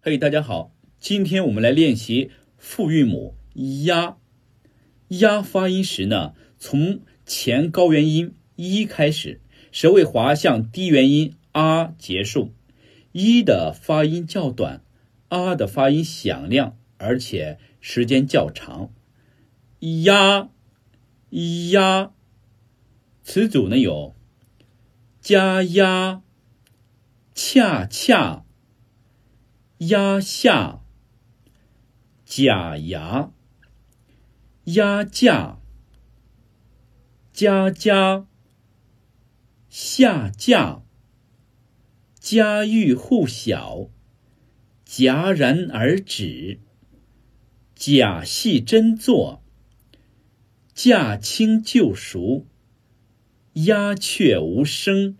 嘿，大家好，今天我们来练习复韵母呀。呀发音时呢，从前高元音一开始，舌位滑向低元音啊结束。一的发音较短，啊的发音响亮，而且时间较长。呀呀，词组呢有加压、恰恰。压下、假牙、压价、加加、下架、家喻户晓、戛然而止、假戏真做、驾轻就熟、鸦雀无声。